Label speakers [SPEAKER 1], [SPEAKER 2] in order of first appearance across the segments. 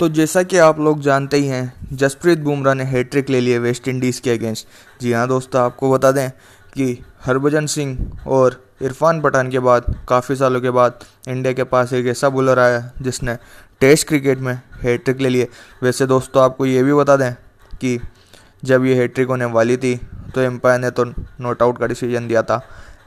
[SPEAKER 1] तो जैसा कि आप लोग जानते ही हैं, जसप्रीत बुमराह ने हैट्रिक ले लिए वेस्ट इंडीज़ के अगेंस्ट जी हाँ दोस्तों, आपको बता दें कि हरभजन सिंह और इरफान पठान के बाद, काफ़ी सालों के बाद इंडिया के पास एक ऐसा बॉलर आया जिसने टेस्ट क्रिकेट में हैट्रिक ले लिए वैसे दोस्तों आपको ये भी बता दें कि जब ये हैट्रिक होने वाली थी तो एम्पायर ने तो नॉट आउट का डिसीज़न दिया था।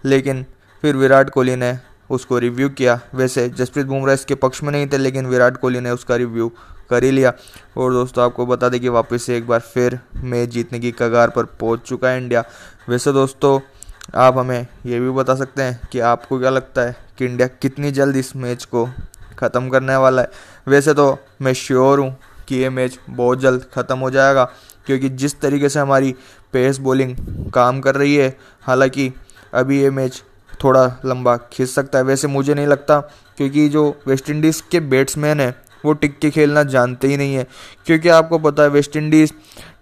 [SPEAKER 1] लेकिन फिर विराट कोहली ने उसको रिव्यू किया। वैसे जसप्रीत बुमराह इसके पक्ष में नहीं थे, लेकिन विराट कोहली ने उसका रिव्यू कर ही लिया। और दोस्तों, आपको बता दें कि वापस से एक बार फिर मैच जीतने की कगार पर पहुँच चुका है इंडिया। वैसे दोस्तों, आप हमें ये भी बता सकते हैं कि आपको क्या लगता है कि इंडिया कितनी जल्द इस मैच को ख़त्म करने वाला है। वैसे तो मैं श्योर हूँ कि ये मैच बहुत जल्द ख़त्म हो जाएगा, क्योंकि जिस तरीके से हमारी पेस बॉलिंग काम कर रही है, हालाँकि अभी ये मैच थोड़ा लंबा खींच सकता है। वैसे मुझे नहीं लगता, क्योंकि जो वेस्ट इंडीज़ के बैट्समैन हैं वो टिक के खेलना जानते ही नहीं है। क्योंकि आपको पता है, West Indies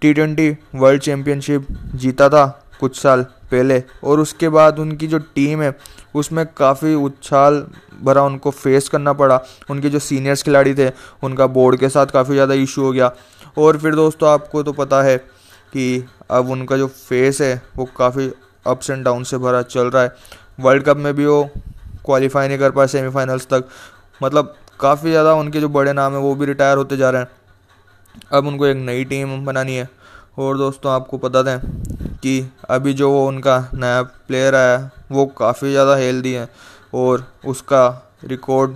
[SPEAKER 1] T twenty World Championship जीता था कुछ साल पहले, और उसके बाद उनकी जो टीम है, उसमें काफ़ी उछाल भरा उनको फेस करना पड़ा। उनके जो सीनियर्स खिलाड़ी थे, उनका बोर्ड के साथ काफ़ी ज़्यादा इशू हो गया। और फिर दोस्तों, आपको तो पता है कि अब उनका जो फेस है, वो काफ़ी अप्स एंड डाउन से भरा चल रहा है। वर्ल्ड कप में भी वो क्वालिफाई नहीं कर पाए सेमीफाइनल्स तक। मतलब काफ़ी ज़्यादा उनके जो बड़े नाम हैं, वो भी रिटायर होते जा रहे हैं। अब उनको एक नई टीम बनानी है। और दोस्तों, आपको पता दें कि अभी जो वो उनका नया प्लेयर आया है वो काफ़ी ज़्यादा हेल्दी है। और उसका रिकॉर्ड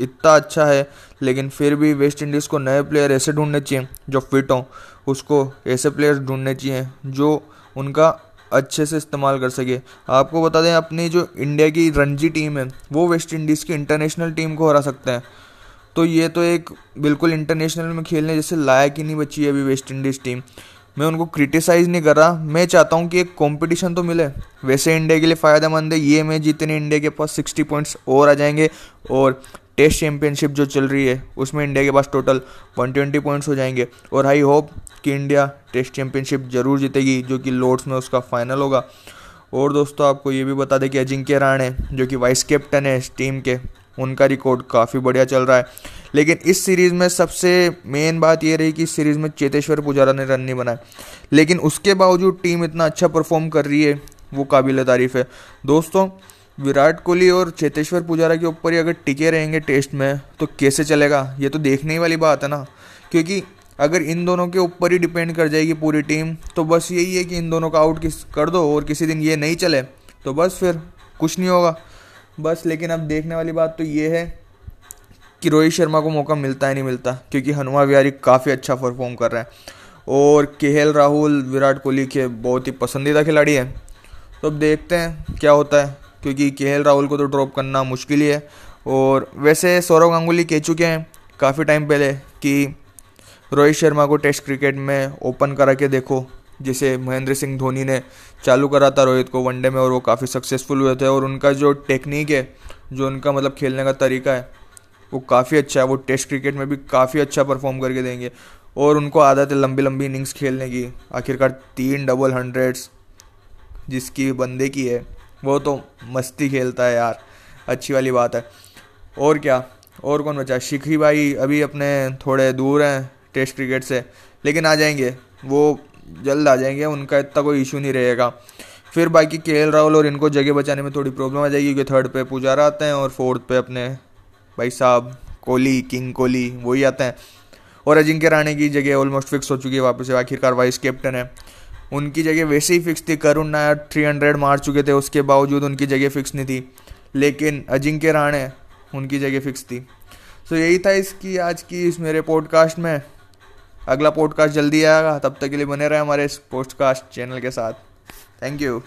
[SPEAKER 1] इतना अच्छा है, लेकिन फिर भी वेस्ट इंडीज़ को नए प्लेयर ऐसे ढूँढने चाहिए जो फिट हों। उसको ऐसे प्लेयर्स ढूँढने चाहिए जो उनका अच्छे से इस्तेमाल कर सके। आपको बता दें, अपनी जो इंडिया की रणजी टीम है, वो वेस्ट इंडीज़ की इंटरनेशनल टीम को हरा सकते हैं। तो ये तो एक बिल्कुल इंटरनेशनल में खेलने जैसे लायक ही नहीं बची है अभी वेस्ट इंडीज़ टीम। मैं उनको क्रिटिसाइज़ नहीं कर रहा। मैं चाहता हूँ कि एक कंपटीशन तो मिले। वैसे इंडिया के लिए फ़ायदेमंद है। ये मैच जीतने इंडिया के पास सिक्सटी पॉइंट्स और आ जाएँगे। और टेस्ट चैंपियनशिप जो चल रही है, उसमें इंडिया के पास टोटल 120 पॉइंट्स हो जाएँगे। और आई होप कि इंडिया टेस्ट चैंपियनशिप ज़रूर जीतेगी, जो कि लॉर्ड्स में उसका फाइनल होगा। और दोस्तों, आपको ये भी बता दें कि अजिंक्य राणे, जो कि वाइस कैप्टन है इस टीम के, उनका रिकॉर्ड काफ़ी बढ़िया चल रहा है। लेकिन इस सीरीज़ में सबसे मेन बात ये रही कि इस सीरीज़ में चेतेश्वर पुजारा ने रन नहीं बनाए। लेकिन उसके बावजूद टीम इतना अच्छा परफॉर्म कर रही है, वो काबिल तारीफ़ है। दोस्तों विराट कोहली और चेतेश्वर पुजारा के ऊपर ही अगर टिके रहेंगे टेस्ट में तो कैसे चलेगा? ये तो देखने ही वाली बात है ना। क्योंकि अगर इन दोनों के ऊपर ही डिपेंड कर जाएगी पूरी टीम तो बस यही है कि इन दोनों का आउट किस कर दो और किसी दिन ये नहीं चले तो बस फिर कुछ नहीं होगा। बस, लेकिन अब देखने वाली बात तो ये है कि रोहित शर्मा को मौका मिलता है नहीं मिलता, क्योंकि हनुमा विहारी काफ़ी अच्छा परफॉर्म कर रहे हैं। और के राहुल, विराट कोहली के बहुत ही पसंदीदा खिलाड़ी हैं। तो अब देखते हैं क्या होता है। क्योंकि के राहुल को तो ड्रॉप करना मुश्किल ही है। और वैसे सौरव गांगुली कह चुके हैं काफ़ी टाइम पहले कि रोहित शर्मा को टेस्ट क्रिकेट में ओपन करा के देखो, जिसे महेंद्र सिंह धोनी ने चालू करा था रोहित को वनडे में और वो काफ़ी सक्सेसफुल हुए थे। और उनका जो टेक्निक है, जो उनका मतलब खेलने का तरीका है, वो काफ़ी अच्छा है। वो टेस्ट क्रिकेट में भी काफ़ी अच्छा परफॉर्म करके देंगे। और उनको आदत है लंबी लंबी इनिंग्स खेलने की। आखिरकार तीन डबल हंड्रेड्स जिसकी बंदे की है। वो तो मस्ती खेलता है यार। अच्छी वाली बात है। और क्या? और कौन बचा? शिखी भाई अभी अपने थोड़े दूर हैं टेस्ट क्रिकेट से, लेकिन आ जाएँगे। वो जल्द आ जाएँगे, उनका इतना कोई इशू नहीं रहेगा। फिर बाकी के राहुल और इनको जगह बचाने में थोड़ी प्रॉब्लम आ जाएगी, क्योंकि थर्ड पे पुजारा आते हैं और फोर्थ पे अपने भाई साहब, कोहली किंग कोहली, वही आते हैं। और अजिंक्य राणे की जगह ऑलमोस्ट फिक्स हो चुकी है वापस से, आखिरकार वाइस कैप्टन है। उनकी जगह वैसे ही फिक्स थी करुण नायर थ्री हंड्रेड मार चुके थे उसके बावजूद उनकी जगह फिक्स नहीं थी। लेकिन अजिंक्य राणे उनकी जगह फिक्स थी। सो so, यही था इसकी आज की इस मेरे पॉडकास्ट में। अगला पॉडकास्ट जल्दी आएगा तब तक के लिए बने रहे हमारे इस पॉडकास्ट चैनल के साथ। Thank you